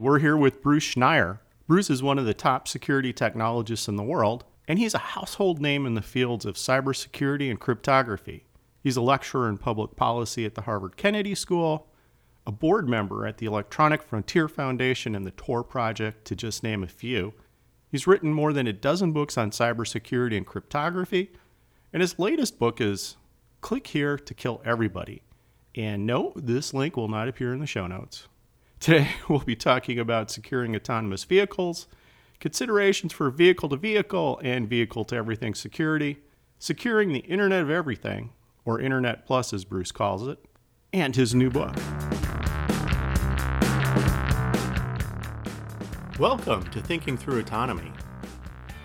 We're here with Bruce Schneier. Bruce is one of the top security technologists in the world, and he's a household name in the fields of cybersecurity and cryptography. He's a lecturer in public policy at the Harvard Kennedy School, a board member at the Electronic Frontier Foundation and the Tor Project, to just name a few. He's written more than a dozen books on cybersecurity and cryptography, and his latest book is Click Here to Kill Everybody. And no, this link will not appear in the show notes. Today, we'll be talking about securing autonomous vehicles, considerations for vehicle to vehicle and vehicle to everything security, securing the Internet of Everything, or Internet Plus as Bruce calls it, and his new book. Welcome to Thinking Through Autonomy,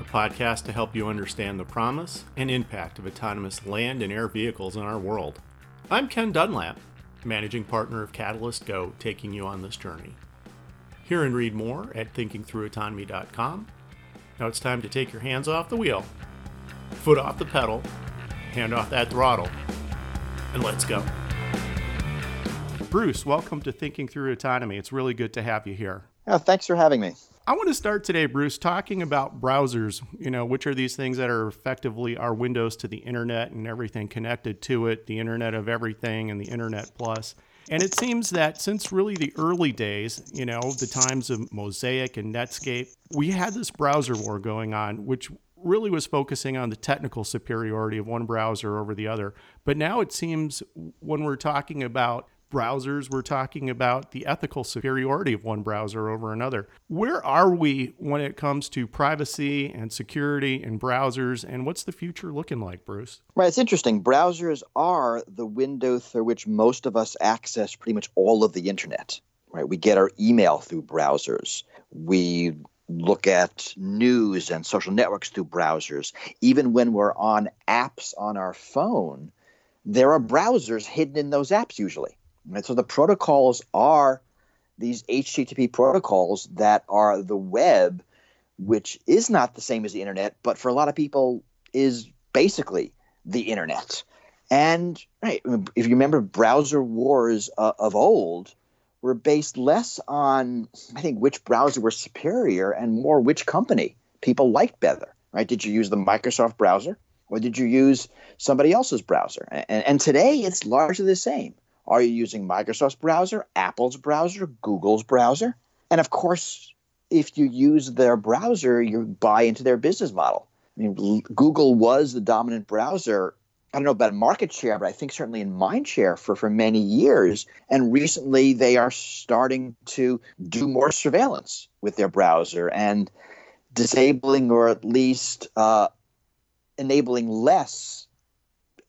a podcast to help you understand the promise and impact of autonomous land and air vehicles in our world. I'm Ken Dunlap, managing partner of Catalyst Go, taking you on this journey. Hear and read more at thinkingthroughautonomy.com. Now it's time to take your hands off the wheel, foot off the pedal, hand off that throttle, and let's go. Bruce, welcome to Thinking Through Autonomy. It's really good to have you here. Oh, thanks for having me. I want to start today, Bruce, talking about browsers, you know, which are these things that are effectively our windows to the internet and everything connected to it, the internet of everything and the internet plus. And it seems that since really the early days, you know, the times of Mosaic and Netscape, we had this browser war going on, which really was focusing on the technical superiority of one browser over the other. But now it seems when we're talking about browsers, we're talking about the ethical superiority of one browser over another. Where are we when it comes to privacy and security and browsers, and what's the future looking like, Bruce? Right, it's interesting. Browsers are the window through which most of us access pretty much all of the internet. Right, we get our email through browsers. We look at news and social networks through browsers. Even when we're on apps on our phone, there are browsers hidden in those apps usually. And so the protocols are these HTTP protocols that are the web, which is not the same as the internet, but for a lot of people is basically the internet. And right, if you remember, browser wars uh, of old were based less on, I think, which browser was superior and more which company people liked better. Right? Did you use the Microsoft browser or did you use somebody else's browser? And, and today it's largely the same. Are you using Microsoft's browser, Apple's browser, Google's browser? And of course, if you use their browser, you buy into their business model. I mean, Google was the dominant browser. I don't know about market share, but I think certainly in mind share for, for many years. And recently, they are starting to do more surveillance with their browser and disabling or at least uh, enabling less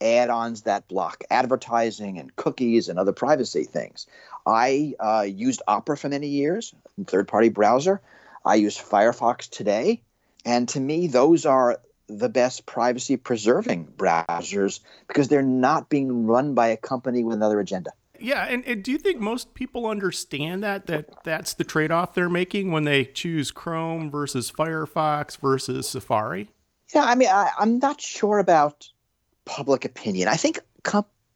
add ons that block advertising and cookies and other privacy things. I uh, used Opera for many years, third party browser. I use Firefox today. And to me, those are the best privacy preserving browsers because they're not being run by a company with another agenda. Yeah, and, and, do you think most people understand that that that's the trade-off they're making when they choose Chrome versus Firefox versus Safari? Yeah, I mean, I, am not sure about public opinion. I think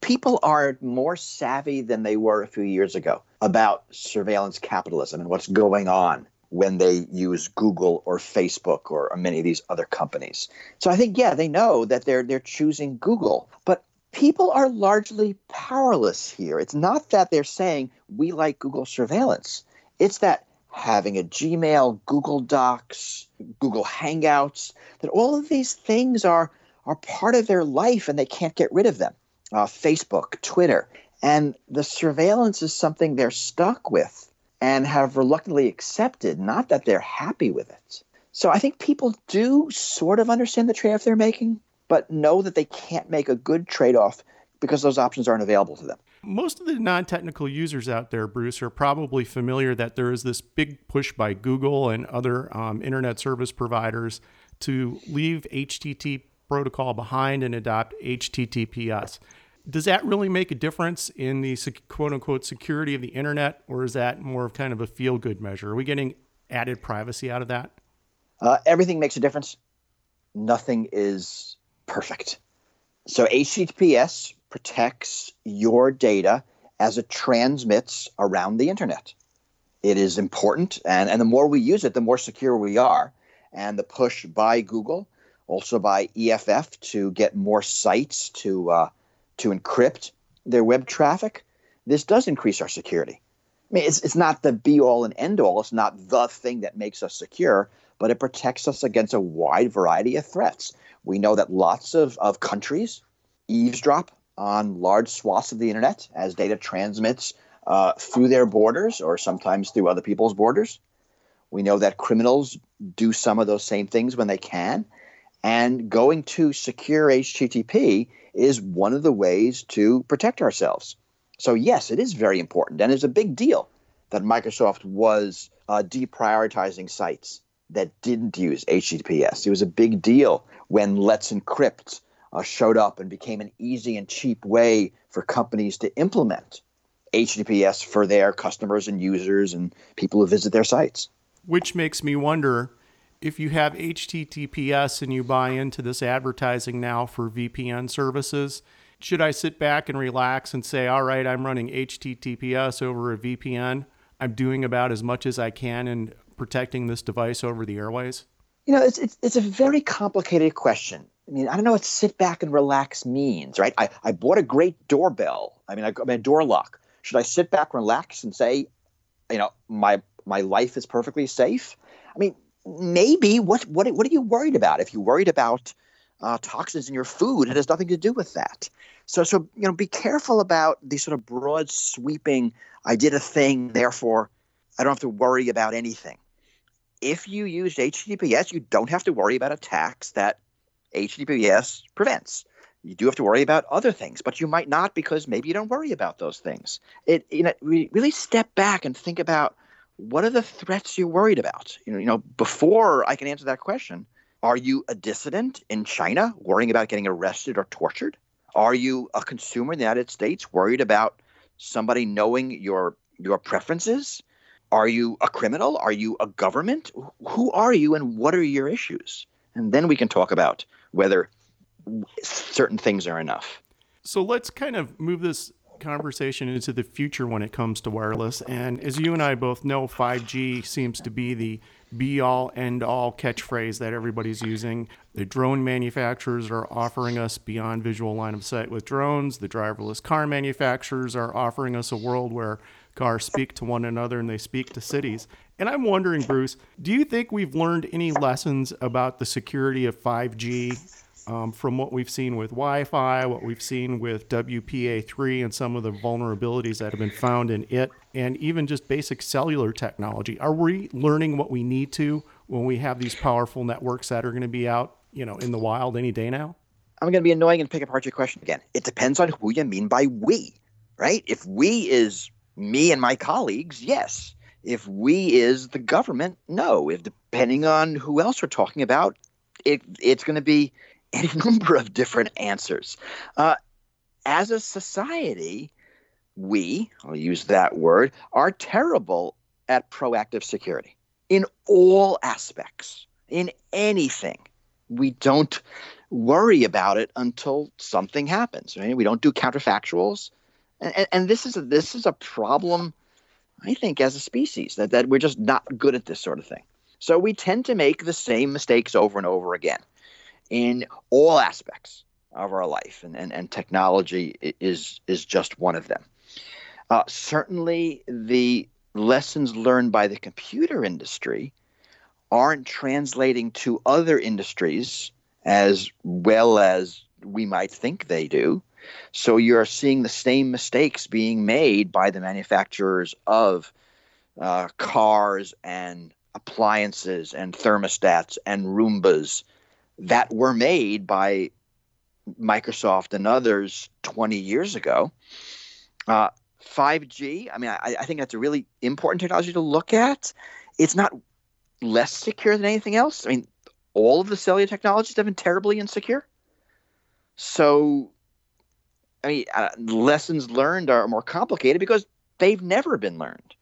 people are more savvy than they were a few years ago about surveillance capitalism and what's going on when they use Google or Facebook or, or many of these other companies. So I think yeah, they know that they're they're choosing Google, but people are largely powerless here. It's not that they're saying we like Google surveillance. It's that having a Gmail, Google Docs, Google Hangouts, that all of these things are are part of their life and they can't get rid of them. Uh, Facebook, Twitter. And the surveillance is something they're stuck with and have reluctantly accepted, not that they're happy with it. So I think people do sort of understand the trade off they're making, but know that they can't make a good trade off because those options aren't available to them. Most of the non technical users out there, Bruce, are probably familiar that there is this big push by Google and other um, internet service providers to leave HTTP protocol behind and adopt HTTPS. Does that really make a difference in the quote unquote security of the internet, or is that more of kind of a feel good measure? Are we getting added privacy out of that? Uh, everything makes a difference. Nothing is perfect. So HTTPS protects your data as it transmits around the internet. It is important, and, and the more we use it, the more secure we are. And the push by Google, also by EFF, to get more sites to uh, to encrypt their web traffic, this does increase our security. I mean, it's, it's not the be all and end all. It's not the thing that makes us secure, but it protects us against a wide variety of threats. We know that lots of, of countries eavesdrop on large swaths of the internet as data transmits uh, through their borders or sometimes through other people's borders. We know that criminals do some of those same things when they can. And going to secure HTTP is one of the ways to protect ourselves. So, yes, it is very important. And it's a big deal that Microsoft was uh, deprioritizing sites that didn't use HTTPS. It was a big deal when Let's Encrypt uh, showed up and became an easy and cheap way for companies to implement HTTPS for their customers and users and people who visit their sites. Which makes me wonder if you have HTTPS and you buy into this advertising now for VPN services, should I sit back and relax and say, all right, I'm running HTTPS over a VPN? I'm doing about as much as I can in protecting this device over the airways? You know, it's, it's, it's a very complicated question. I mean, I don't know what sit back and relax means, right? I, I bought a great doorbell. I mean, I got my door lock. Should I sit back, relax, and say, you know, my my life is perfectly safe? I mean, maybe. What what what are you worried about? If you're worried about uh, toxins in your food, it has nothing to do with that. So so you know, be careful about these sort of broad sweeping. I did a thing, therefore I don't have to worry about anything. If you use HTTPS, you don't have to worry about attacks that HTTPS prevents. You do have to worry about other things, but you might not because maybe you don't worry about those things. It you know really step back and think about what are the threats you're worried about. You know, you know before I can answer that question, are you a dissident in China worrying about getting arrested or tortured? Are you a consumer in the United States worried about somebody knowing your your preferences? Are you a criminal? Are you a government? Who are you and what are your issues? And then we can talk about whether certain things are enough. So let's kind of move this conversation into the future when it comes to wireless. And as you and I both know, 5G seems to be the be all end all catchphrase that everybody's using. The drone manufacturers are offering us beyond visual line of sight with drones. The driverless car manufacturers are offering us a world where cars speak to one another and they speak to cities. And I'm wondering, Bruce, do you think we've learned any lessons about the security of 5G um, from what we've seen with Wi Fi, what we've seen with WPA3, and some of the vulnerabilities that have been found in it, and even just basic cellular technology? Are we learning what we need to when we have these powerful networks that are going to be out, you know, in the wild any day now? I'm going to be annoying and pick apart your question again. It depends on who you mean by we, right? If we is me and my colleagues, yes. If we is the government, no. If depending on who else we're talking about, it, it's going to be any number of different answers. Uh, as a society, we, I'll use that word, are terrible at proactive security in all aspects, in anything. We don't worry about it until something happens. Right? We don't do counterfactuals and, and this is a, this is a problem, I think, as a species that that we're just not good at this sort of thing. So we tend to make the same mistakes over and over again in all aspects of our life, and and, and technology is is just one of them. Uh, certainly, the lessons learned by the computer industry aren't translating to other industries as well as we might think they do. So you're seeing the same mistakes being made by the manufacturers of uh, cars and appliances and thermostats and Roombas that were made by Microsoft and others 20 years ago. Uh, 5G, I mean, I, I think that's a really important technology to look at. It's not less secure than anything else. I mean, all of the cellular technologies have been terribly insecure. So I mean, uh, lessons learned are more complicated because they've never been learned.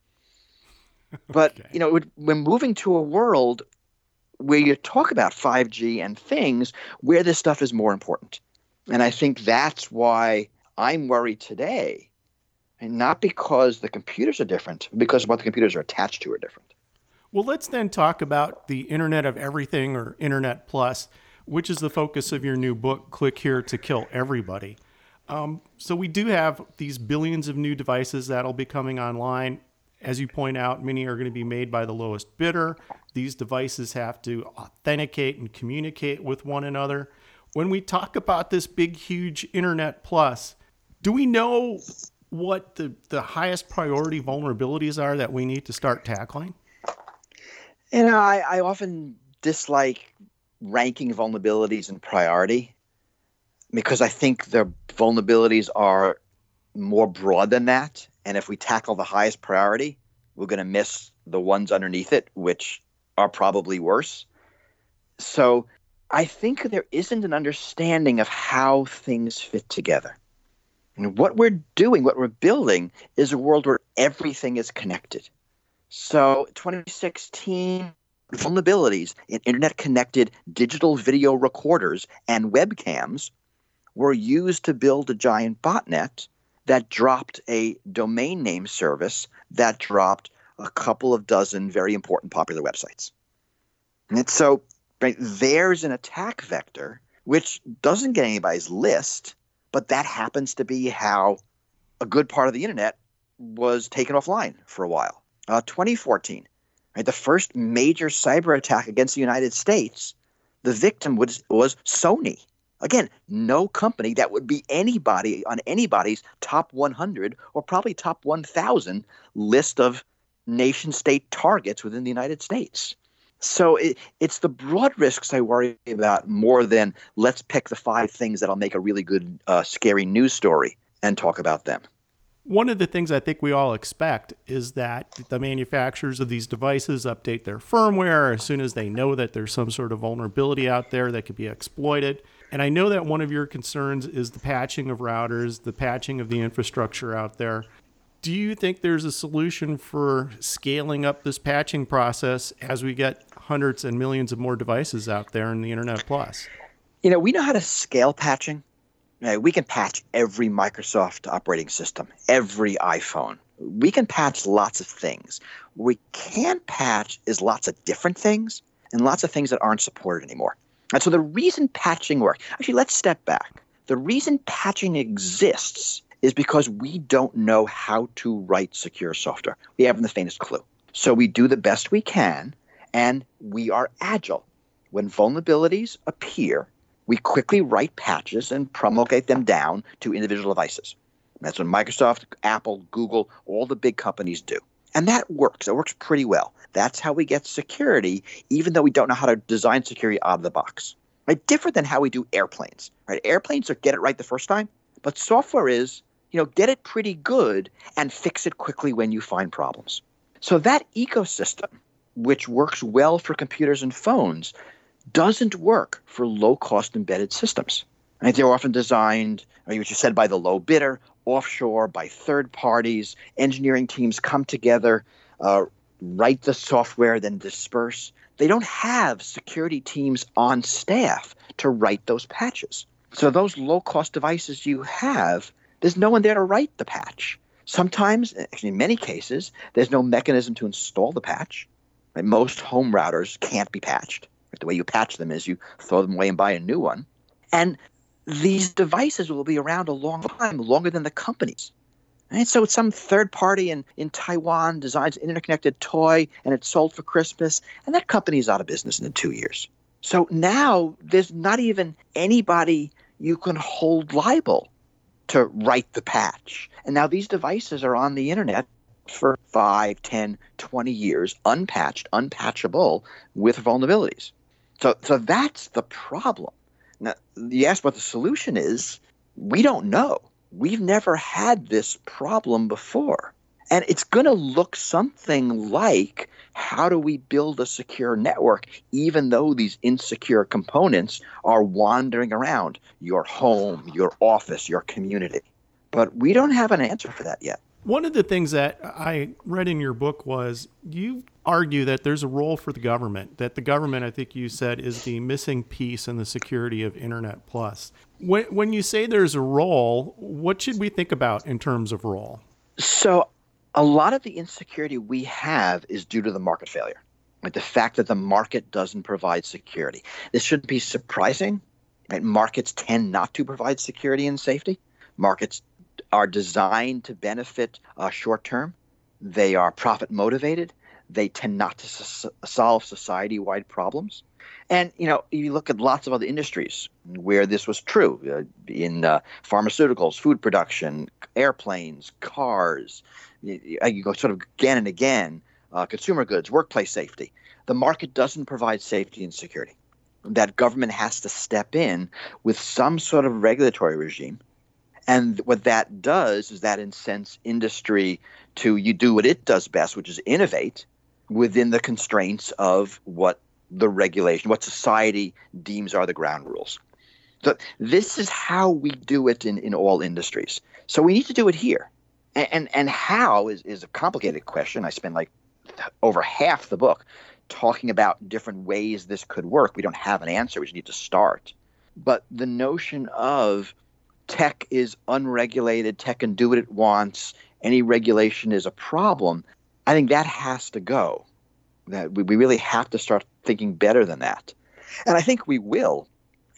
But okay. you know, when moving to a world where you talk about 5G and things, where this stuff is more important, and I think that's why I'm worried today And not because the computers are different, because what the computers are attached to are different. Well, let's then talk about the Internet of Everything or Internet Plus, which is the focus of your new book, Click Here to Kill Everybody. Um, so we do have these billions of new devices that'll be coming online. As you point out, many are going to be made by the lowest bidder. These devices have to authenticate and communicate with one another. When we talk about this big, huge Internet Plus, do we know what the, the highest priority vulnerabilities are that we need to start tackling? You know, I, I often dislike ranking vulnerabilities in priority because I think the vulnerabilities are more broad than that. And if we tackle the highest priority, we're going to miss the ones underneath it, which are probably worse. So I think there isn't an understanding of how things fit together. And what we're doing, what we're building, is a world where everything is connected. So 2016 vulnerabilities in internet connected digital video recorders and webcams were used to build a giant botnet that dropped a domain name service that dropped a couple of dozen very important popular websites. And so right, there's an attack vector which doesn't get anybody's list, but that happens to be how a good part of the internet was taken offline for a while. Uh, 2014, right, the first major cyber attack against the United States, the victim was, was Sony. Again, no company that would be anybody on anybody's top 100 or probably top 1,000 list of nation state targets within the United States. So it, it's the broad risks I worry about more than let's pick the five things that'll make a really good, uh, scary news story and talk about them. One of the things I think we all expect is that the manufacturers of these devices update their firmware as soon as they know that there's some sort of vulnerability out there that could be exploited. And I know that one of your concerns is the patching of routers, the patching of the infrastructure out there. Do you think there's a solution for scaling up this patching process as we get hundreds and millions of more devices out there in the Internet Plus? You know, we know how to scale patching. we can patch every Microsoft operating system, every iPhone. We can patch lots of things. What we can't patch is lots of different things and lots of things that aren't supported anymore. And so the reason patching works, actually, let's step back. The reason patching exists is because we don't know how to write secure software. We haven't the faintest clue. So we do the best we can, and we are agile. When vulnerabilities appear, we quickly write patches and promulgate them down to individual devices. That's what Microsoft, Apple, Google, all the big companies do. And that works. It works pretty well. That's how we get security, even though we don't know how to design security out of the box. Right? Different than how we do airplanes. Right? Airplanes are get it right the first time, but software is, you know, get it pretty good and fix it quickly when you find problems. So that ecosystem, which works well for computers and phones, doesn't work for low-cost embedded systems. They're often designed, which is said by the low bidder, offshore by third parties. Engineering teams come together, uh, write the software, then disperse. They don't have security teams on staff to write those patches. So, those low cost devices you have, there's no one there to write the patch. Sometimes, actually, in many cases, there's no mechanism to install the patch. Right? Most home routers can't be patched. The way you patch them is you throw them away and buy a new one. And these devices will be around a long time, longer than the companies. Right? So some third party in, in Taiwan designs an interconnected toy and it's sold for Christmas, and that company is out of business in two years. So now there's not even anybody you can hold liable to write the patch. And now these devices are on the internet for 5, 10, 20 years, unpatched, unpatchable with vulnerabilities. So, so that's the problem. Now, you ask what the solution is. We don't know. We've never had this problem before. And it's going to look something like how do we build a secure network, even though these insecure components are wandering around your home, your office, your community? But we don't have an answer for that yet. One of the things that I read in your book was you argue that there's a role for the government, that the government, I think you said, is the missing piece in the security of Internet Plus. When, when you say there's a role, what should we think about in terms of role? So, a lot of the insecurity we have is due to the market failure. Like the fact that the market doesn't provide security. This shouldn't be surprising. Right? Markets tend not to provide security and safety. Markets are designed to benefit uh, short term. They are profit motivated. They tend not to so- solve society wide problems. And you know, you look at lots of other industries where this was true uh, in uh, pharmaceuticals, food production, airplanes, cars. You, you, go sort of again and again. Uh, consumer goods, workplace safety. The market doesn't provide safety and security. That government has to step in with some sort of regulatory regime. And what that does is that incents industry to you do what it does best, which is innovate within the constraints of what the regulation, what society deems are the ground rules. So this is how we do it in, in all industries. So we need to do it here. And, and, and how is, is a complicated question. I spend like over half the book talking about different ways this could work. We don't have an answer. We just need to start. But the notion of tech is unregulated, tech can do what it wants, any regulation is a problem, I think that has to go. That we, we really have to start thinking better than that. And I think we will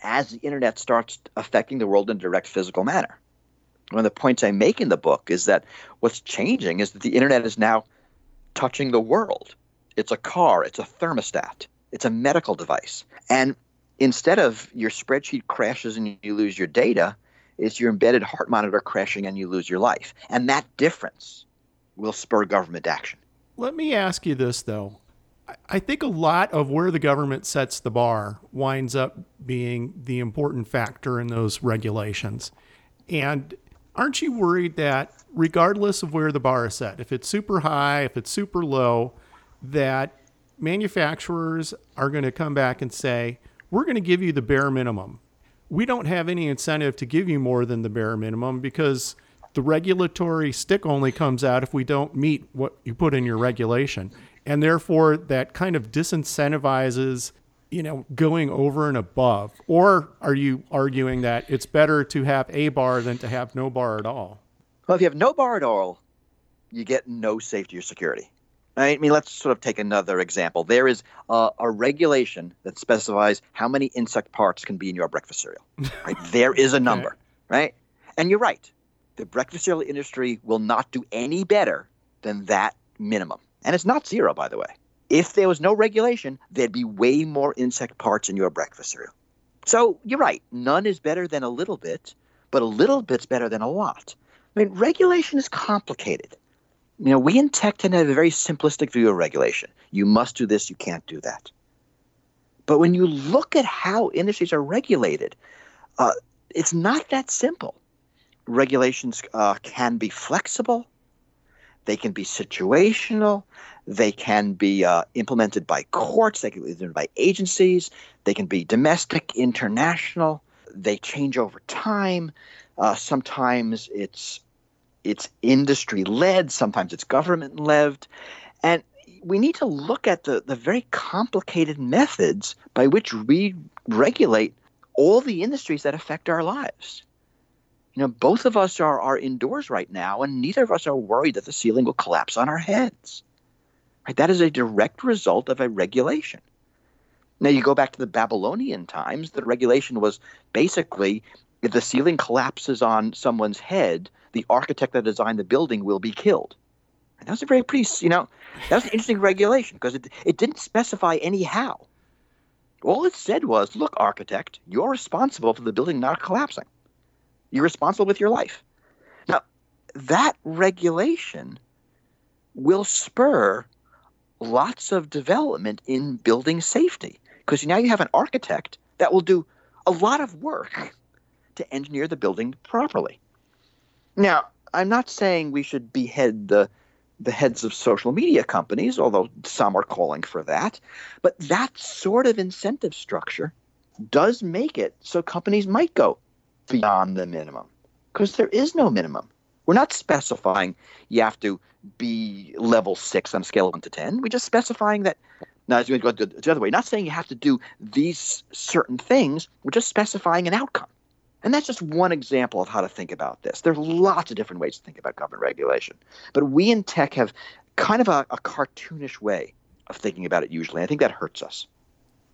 as the internet starts affecting the world in a direct physical manner. One of the points I make in the book is that what's changing is that the internet is now touching the world. It's a car, it's a thermostat, it's a medical device. And instead of your spreadsheet crashes and you lose your data, it's your embedded heart monitor crashing and you lose your life. And that difference will spur government action. Let me ask you this, though. I think a lot of where the government sets the bar winds up being the important factor in those regulations. And aren't you worried that regardless of where the bar is set, if it's super high, if it's super low, that manufacturers are going to come back and say, we're going to give you the bare minimum. We don't have any incentive to give you more than the bare minimum because the regulatory stick only comes out if we don't meet what you put in your regulation and therefore that kind of disincentivizes you know going over and above or are you arguing that it's better to have a bar than to have no bar at all well if you have no bar at all you get no safety or security I mean, let's sort of take another example. There is a, a regulation that specifies how many insect parts can be in your breakfast cereal. Right? there is a number, right? And you're right. The breakfast cereal industry will not do any better than that minimum. And it's not zero, by the way. If there was no regulation, there'd be way more insect parts in your breakfast cereal. So you're right. None is better than a little bit, but a little bit's better than a lot. I mean, regulation is complicated. You know, we in tech tend to have a very simplistic view of regulation. You must do this, you can't do that. But when you look at how industries are regulated, uh, it's not that simple. Regulations uh, can be flexible, they can be situational. They can be uh, implemented by courts. They can be implemented by agencies. They can be domestic, international. They change over time. Uh, sometimes it's it's industry led. Sometimes it's government led, and we need to look at the, the very complicated methods by which we regulate all the industries that affect our lives you know, both of us are, are indoors right now, and neither of us are worried that the ceiling will collapse on our heads. Right? That is a direct result of a regulation. Now, you go back to the Babylonian times, the regulation was basically if the ceiling collapses on someone's head, the architect that designed the building will be killed. And that was a very pretty, you know, that was an interesting regulation because it, it didn't specify any how. All it said was, look, architect, you're responsible for the building not collapsing. You're responsible with your life. Now, that regulation will spur lots of development in building safety because now you have an architect that will do a lot of work to engineer the building properly. Now, I'm not saying we should behead the the heads of social media companies, although some are calling for that. But that sort of incentive structure does make it so companies might go, beyond the minimum because there is no minimum. We're not specifying you have to be level six on a scale of one to 10. We're just specifying that. Now, as we go the other way, not saying you have to do these certain things, we're just specifying an outcome. And that's just one example of how to think about this. There's lots of different ways to think about government regulation. But we in tech have kind of a, a cartoonish way of thinking about it usually. I think that hurts us.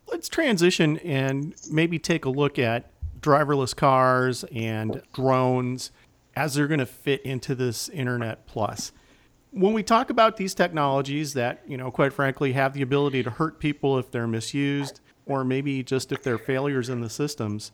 Let's transition and maybe take a look at driverless cars and drones as they're going to fit into this Internet Plus. When we talk about these technologies that, you know, quite frankly, have the ability to hurt people if they're misused or maybe just if they're failures in the systems,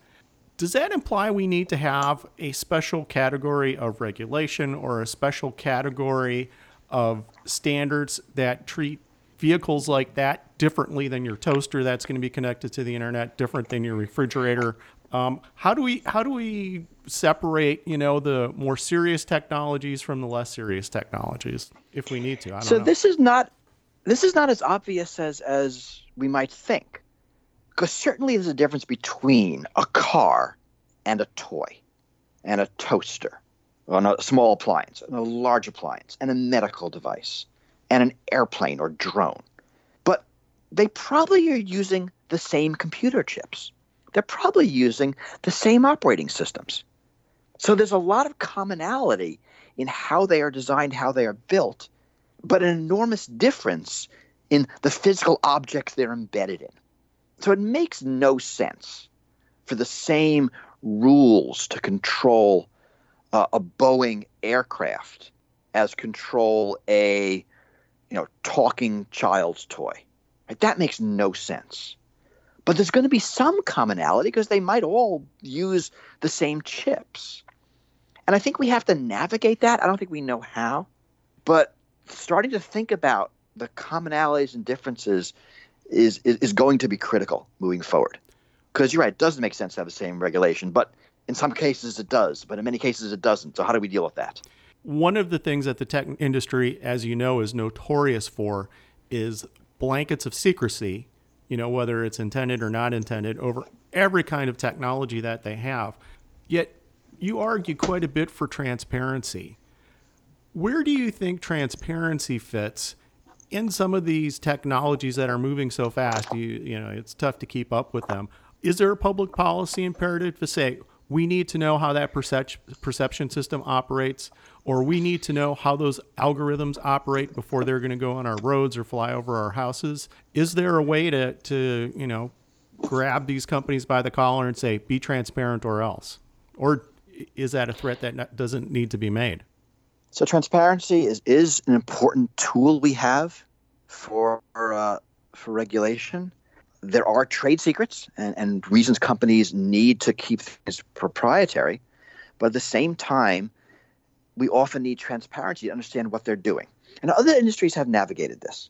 does that imply we need to have a special category of regulation or a special category of standards that treat vehicles like that differently than your toaster that's going to be connected to the internet, different than your refrigerator. Um, how do we how do we separate you know the more serious technologies from the less serious technologies if we need to? so know. this is not this is not as obvious as as we might think, because certainly there's a difference between a car and a toy, and a toaster, and a small appliance, and a large appliance, and a medical device and an airplane or drone. But they probably are using the same computer chips. They're probably using the same operating systems. So there's a lot of commonality in how they are designed, how they are built, but an enormous difference in the physical objects they're embedded in. So it makes no sense for the same rules to control uh, a Boeing aircraft as control a you know, talking child's toy. Right? That makes no sense. But there's going to be some commonality because they might all use the same chips. And I think we have to navigate that. I don't think we know how. But starting to think about the commonalities and differences is, is, is going to be critical moving forward. Because you're right, it doesn't make sense to have the same regulation, but in some cases it does, but in many cases it doesn't. So how do we deal with that? one of the things that the tech industry, as you know, is notorious for is blankets of secrecy, you know, whether it's intended or not intended, over every kind of technology that they have. Yet you argue quite a bit for transparency. Where do you think transparency fits in some of these technologies that are moving so fast? You, you know, it's tough to keep up with them. Is there a public policy imperative to say we need to know how that perception system operates? Or we need to know how those algorithms operate before they're going to go on our roads or fly over our houses. Is there a way to, to you know, grab these companies by the collar and say, be transparent or else? Or is that a threat that doesn't need to be made? So transparency is, is an important tool we have for uh, for regulation. There are trade secrets and, and reasons companies need to keep things proprietary, but at the same time, we often need transparency to understand what they're doing. And other industries have navigated this.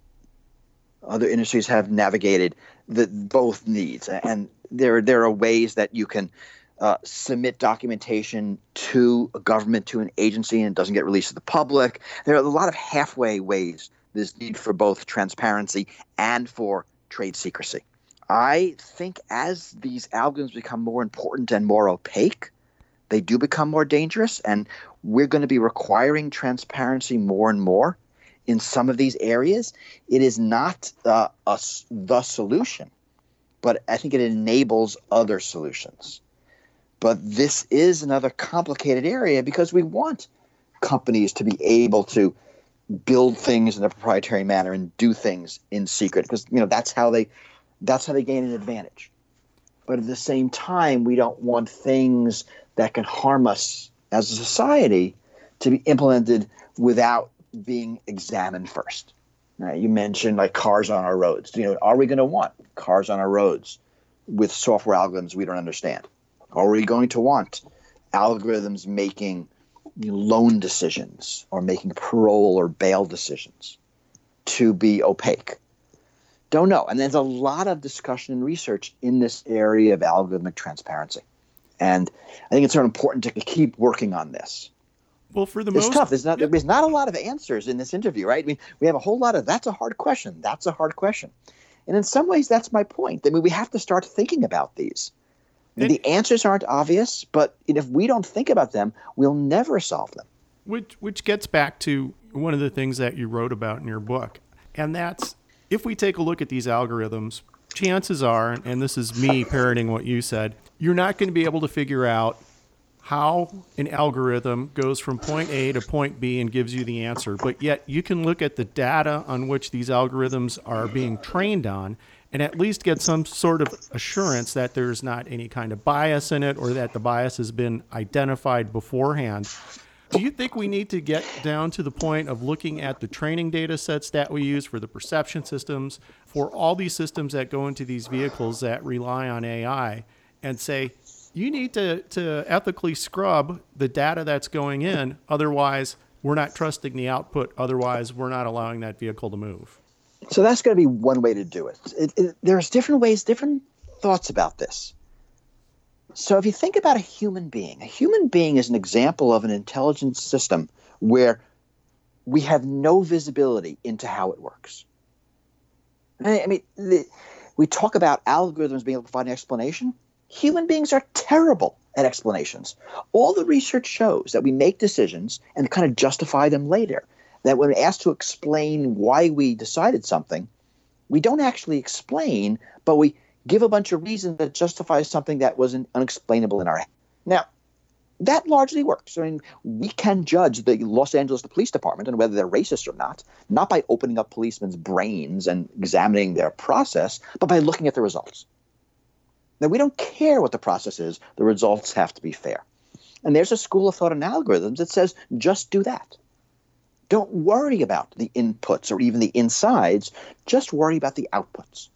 Other industries have navigated the both needs, and there there are ways that you can uh, submit documentation to a government to an agency and it doesn't get released to the public. There are a lot of halfway ways. There's need for both transparency and for trade secrecy. I think as these algorithms become more important and more opaque, they do become more dangerous. And we're going to be requiring transparency more and more in some of these areas. It is not uh, a, the solution, but I think it enables other solutions. But this is another complicated area because we want companies to be able to build things in a proprietary manner and do things in secret because you know that's how they that's how they gain an advantage. But at the same time, we don't want things that can harm us as a society to be implemented without being examined first. You mentioned like cars on our roads. You know, are we going to want cars on our roads with software algorithms we don't understand? Are we going to want algorithms making loan decisions or making parole or bail decisions to be opaque? Don't know. And there's a lot of discussion and research in this area of algorithmic transparency. And I think it's sort of important to keep working on this. Well, for the it's most, tough. There's not, there's not a lot of answers in this interview, right? I mean, we have a whole lot of that's a hard question. That's a hard question. And in some ways, that's my point. I mean, we have to start thinking about these. And, the answers aren't obvious, but if we don't think about them, we'll never solve them. Which, which gets back to one of the things that you wrote about in your book. And that's if we take a look at these algorithms, chances are, and this is me parroting what you said, you're not going to be able to figure out how an algorithm goes from point A to point B and gives you the answer. But yet you can look at the data on which these algorithms are being trained on and at least get some sort of assurance that there's not any kind of bias in it or that the bias has been identified beforehand. Do you think we need to get down to the point of looking at the training data sets that we use for the perception systems, for all these systems that go into these vehicles that rely on AI, and say, you need to, to ethically scrub the data that's going in. Otherwise, we're not trusting the output. Otherwise, we're not allowing that vehicle to move. So that's going to be one way to do it. It, it. There's different ways, different thoughts about this. So if you think about a human being, a human being is an example of an intelligence system where we have no visibility into how it works. I mean, the, we talk about algorithms being able to provide an explanation. Human beings are terrible at explanations. All the research shows that we make decisions and kind of justify them later. That when asked to explain why we decided something, we don't actually explain, but we give a bunch of reasons that justify something that was unexplainable in our head. Now, that largely works. I mean, we can judge the Los Angeles Police Department and whether they're racist or not, not by opening up policemen's brains and examining their process, but by looking at the results. Now, we don't care what the process is, the results have to be fair. And there's a school of thought in algorithms that says just do that. Don't worry about the inputs or even the insides, just worry about the outputs.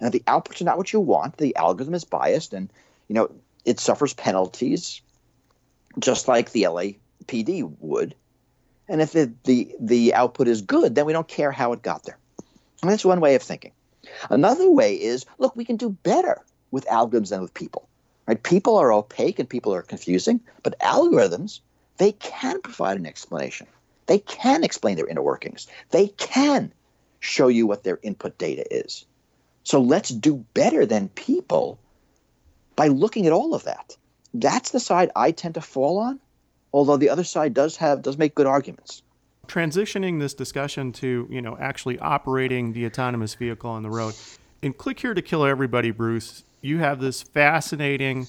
If the outputs are not what you want, the algorithm is biased and you know it suffers penalties just like the LAPD would. And if the, the, the output is good, then we don't care how it got there. And that's one way of thinking. Another way is look, we can do better with algorithms than with people. Right? People are opaque and people are confusing, but algorithms, they can provide an explanation. They can explain their inner workings. They can show you what their input data is. So let's do better than people by looking at all of that. That's the side I tend to fall on, although the other side does have does make good arguments. Transitioning this discussion to, you know, actually operating the autonomous vehicle on the road. In Click Here to Kill Everybody, Bruce, you have this fascinating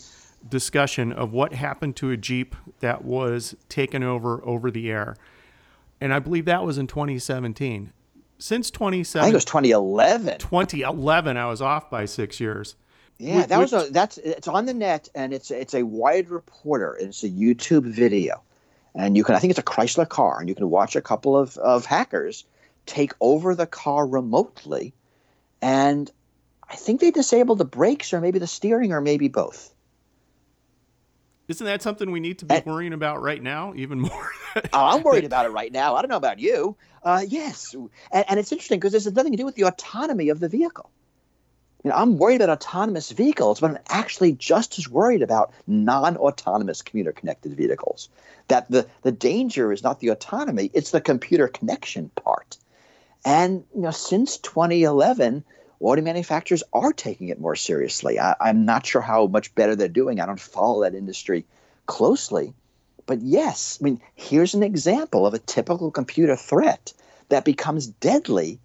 discussion of what happened to a Jeep that was taken over over the air. And I believe that was in 2017. Since 2017, I think it was 2011. 2011, I was off by six years. Yeah, that was a, that's it's on the net and it's it's a Wired Reporter. It's a YouTube video, and you can I think it's a Chrysler car, and you can watch a couple of of hackers take over the car remotely, and I think they disabled the brakes or maybe the steering or maybe both. Isn't that something we need to be and, worrying about right now, even more? oh, I'm worried about it right now. I don't know about you. Uh, yes, and, and it's interesting because this has nothing to do with the autonomy of the vehicle. You know, I'm worried about autonomous vehicles, but I'm actually just as worried about non-autonomous computer-connected vehicles. That the the danger is not the autonomy; it's the computer connection part. And you know, since 2011 auto manufacturers are taking it more seriously. I, I'm not sure how much better they're doing. I don't follow that industry closely. But yes, I mean, here's an example of a typical computer threat that becomes deadly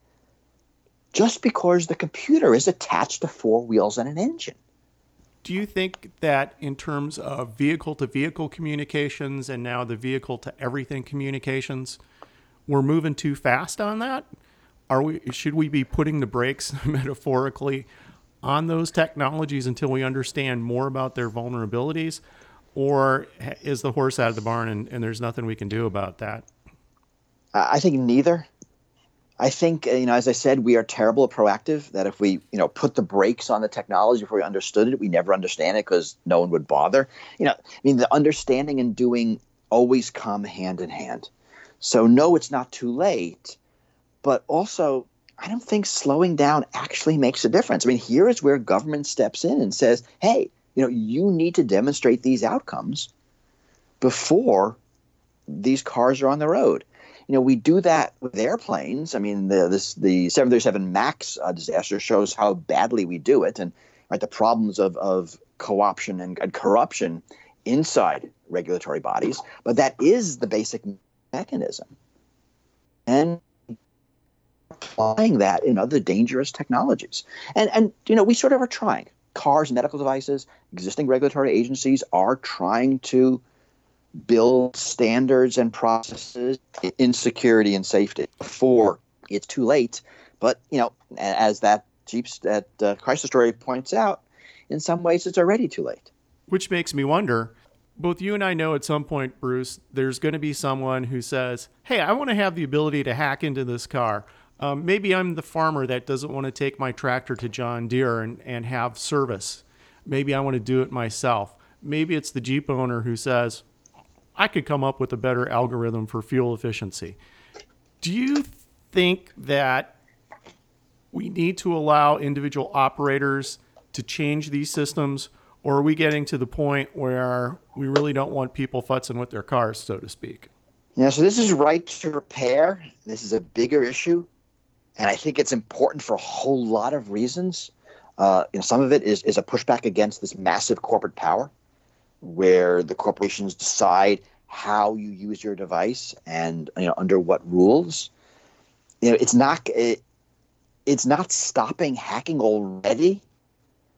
just because the computer is attached to four wheels and an engine. Do you think that in terms of vehicle to vehicle communications and now the vehicle to everything communications, we're moving too fast on that? Are we should we be putting the brakes metaphorically on those technologies until we understand more about their vulnerabilities? Or is the horse out of the barn and, and there's nothing we can do about that? I think neither. I think you know as i said we are terrible at proactive that if we you know put the brakes on the technology before we understood it we never understand it because no one would bother. You know i mean the understanding and doing always come hand in hand. So no it's not too late but also I don't think slowing down actually makes a difference. I mean, here is where government steps in and says, "Hey, you know, you need to demonstrate these outcomes before these cars are on the road." You know, we do that with airplanes. I mean, the this the 737 Max uh, disaster shows how badly we do it, and right the problems of of co-option and, and corruption inside regulatory bodies. But that is the basic mechanism, and applying that in other dangerous technologies. And and you know, we sort of are trying. Cars, medical devices, existing regulatory agencies are trying to build standards and processes in security and safety before it's too late. But you know, as that Jeep's that uh, Chrysler story points out, in some ways it's already too late. Which makes me wonder. Both you and I know at some point, Bruce, there's going to be someone who says, "Hey, I want to have the ability to hack into this car." Um, maybe I'm the farmer that doesn't want to take my tractor to John Deere and, and have service. Maybe I want to do it myself. Maybe it's the Jeep owner who says, I could come up with a better algorithm for fuel efficiency. Do you think that we need to allow individual operators to change these systems, or are we getting to the point where we really don't want people futzing with their cars, so to speak? Yeah, so this is right to repair. This is a bigger issue, and I think it's important for a whole lot of reasons. Uh, you know, some of it is, is a pushback against this massive corporate power where the corporations decide how you use your device and you know under what rules. You know, it's not it, it's not stopping hacking already.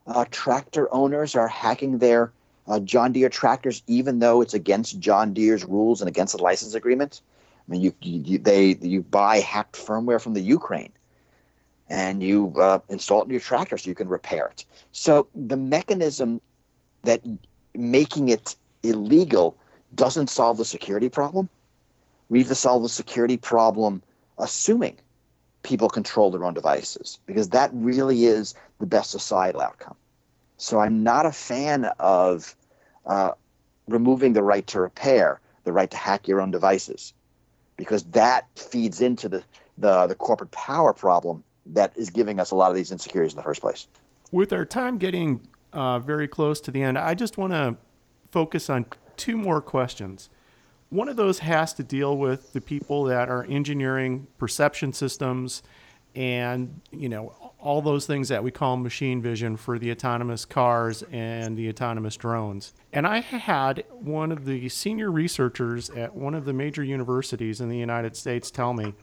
Uh, tractor owners are hacking their uh, John Deere tractors, even though it's against John Deere's rules and against the license agreement. I mean, you, you they you buy hacked firmware from the Ukraine, and you uh, install it in your tractor so you can repair it. So the mechanism that making it illegal doesn't solve the security problem. We have to solve the security problem assuming people control their own devices because that really is the best societal outcome. So I'm not a fan of uh, removing the right to repair, the right to hack your own devices, because that feeds into the, the, the corporate power problem that is giving us a lot of these insecurities in the first place. With our time getting uh, very close to the end. I just want to focus on two more questions. One of those has to deal with the people that are engineering perception systems and you know all those things that we call machine vision for the autonomous cars and the autonomous drones. And I had one of the senior researchers at one of the major universities in the United States tell me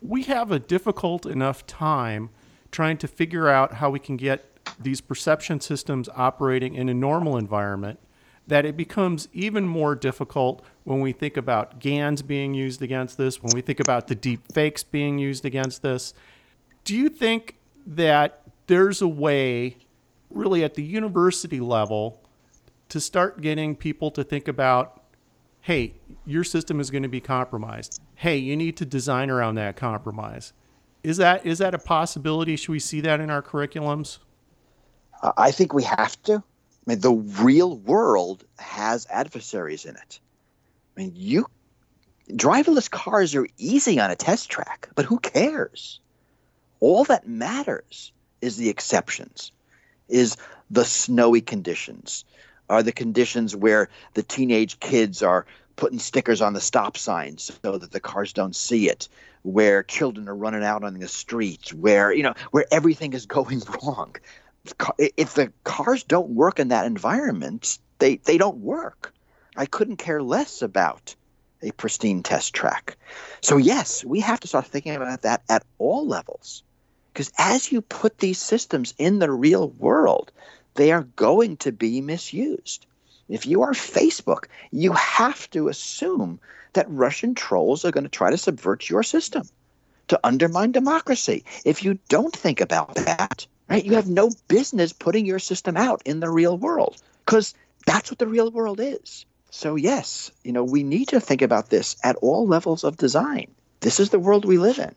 we have a difficult enough time trying to figure out how we can get these perception systems operating in a normal environment that it becomes even more difficult when we think about GANs being used against this, when we think about the deep fakes being used against this. Do you think that there's a way, really at the university level, to start getting people to think about, hey, your system is going to be compromised. Hey, you need to design around that compromise. Is that is that a possibility? Should we see that in our curriculums? I think we have to. I mean, the real world has adversaries in it. I mean, you driverless cars are easy on a test track, but who cares? All that matters is the exceptions, is the snowy conditions, are the conditions where the teenage kids are putting stickers on the stop signs so that the cars don't see it, where children are running out on the streets, where you know where everything is going wrong if the cars don't work in that environment, they, they don't work. I couldn't care less about a pristine test track. So, yes, we have to start thinking about that at all levels. Because as you put these systems in the real world, they are going to be misused. If you are Facebook, you have to assume that Russian trolls are going to try to subvert your system to undermine democracy. If you don't think about that, right? You have no business putting your system out in the real world because that's what the real world is. So, yes, you know, we need to think about this at all levels of design. This is the world we live in.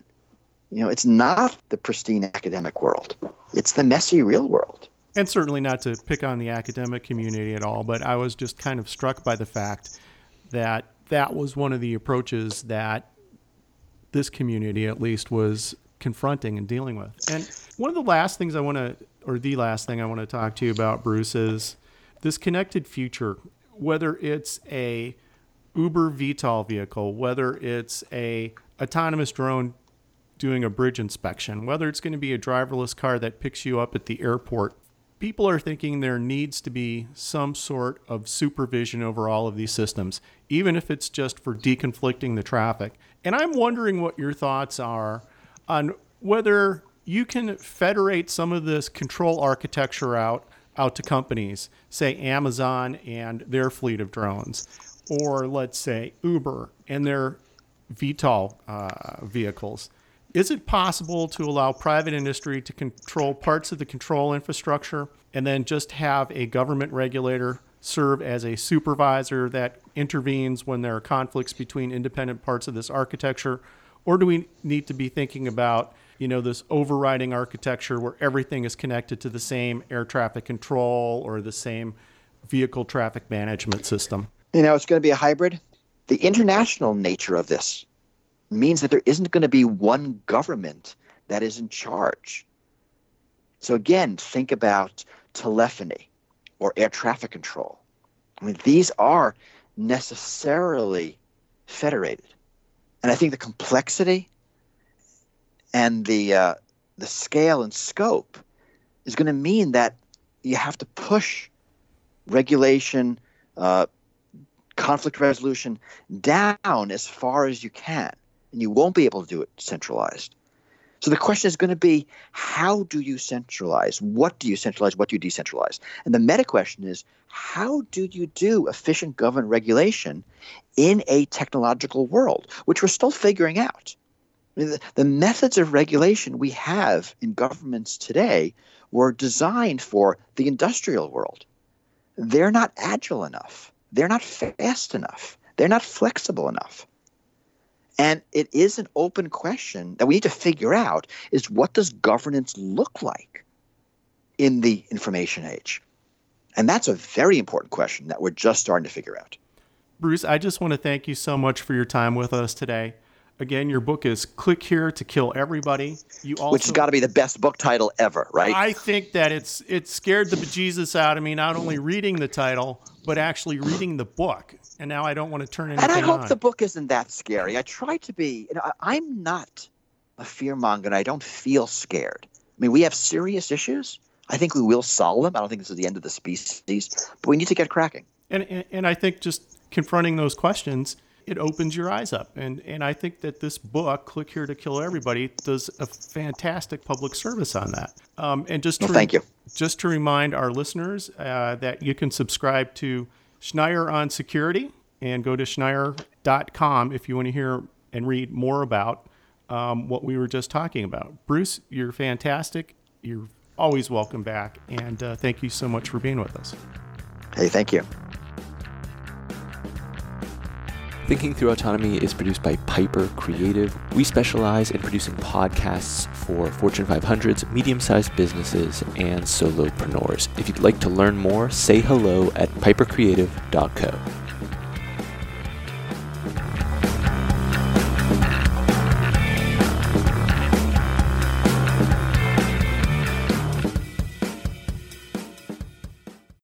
You know, it's not the pristine academic world, it's the messy real world. And certainly not to pick on the academic community at all, but I was just kind of struck by the fact that that was one of the approaches that this community, at least, was confronting and dealing with. And one of the last things I want to, or the last thing I want to talk to you about, Bruce, is this connected future. Whether it's a Uber VTOL vehicle, whether it's a autonomous drone doing a bridge inspection, whether it's going to be a driverless car that picks you up at the airport, people are thinking there needs to be some sort of supervision over all of these systems, even if it's just for deconflicting the traffic. And I'm wondering what your thoughts are on whether you can federate some of this control architecture out out to companies, say Amazon and their fleet of drones, or let's say Uber and their VTOL uh, vehicles, is it possible to allow private industry to control parts of the control infrastructure and then just have a government regulator serve as a supervisor that intervenes when there are conflicts between independent parts of this architecture? Or do we need to be thinking about, you know, this overriding architecture where everything is connected to the same air traffic control or the same vehicle traffic management system? You know, it's going to be a hybrid. The international nature of this means that there isn't going to be one government that is in charge. So again, think about telephony or air traffic control. I mean, these are necessarily federated. And I think the complexity and the uh, the scale and scope is going to mean that you have to push regulation, uh, conflict resolution down as far as you can, and you won't be able to do it centralized. So the question is going to be how do you centralize? What do you centralize? What do you decentralize? And the meta question is how do you do efficient government regulation in a technological world, which we're still figuring out? I mean, the, the methods of regulation we have in governments today were designed for the industrial world. They're not agile enough. They're not fast enough. They're not flexible enough. And it is an open question that we need to figure out is what does governance look like in the information age? And that's a very important question that we're just starting to figure out. Bruce, I just want to thank you so much for your time with us today. Again, your book is Click Here to Kill Everybody. You also, Which has got to be the best book title ever, right? I think that it's it scared the bejesus out of me, not only reading the title, but actually reading the book. And now I don't want to turn anything And I hope on. the book isn't that scary. I try to be, you know, I, I'm not a fearmonger and I don't feel scared. I mean, we have serious issues. I think we will solve them. I don't think this is the end of the species, but we need to get cracking. And, and, and I think just confronting those questions it opens your eyes up. And and I think that this book, Click Here to Kill Everybody, does a fantastic public service on that. Um, and just to, well, thank you. Just to remind our listeners uh, that you can subscribe to Schneier on Security and go to schneier.com if you want to hear and read more about um, what we were just talking about. Bruce, you're fantastic. You're always welcome back. And uh, thank you so much for being with us. Hey, thank you. Thinking Through Autonomy is produced by Piper Creative. We specialize in producing podcasts for Fortune 500s, medium sized businesses, and solopreneurs. If you'd like to learn more, say hello at pipercreative.co.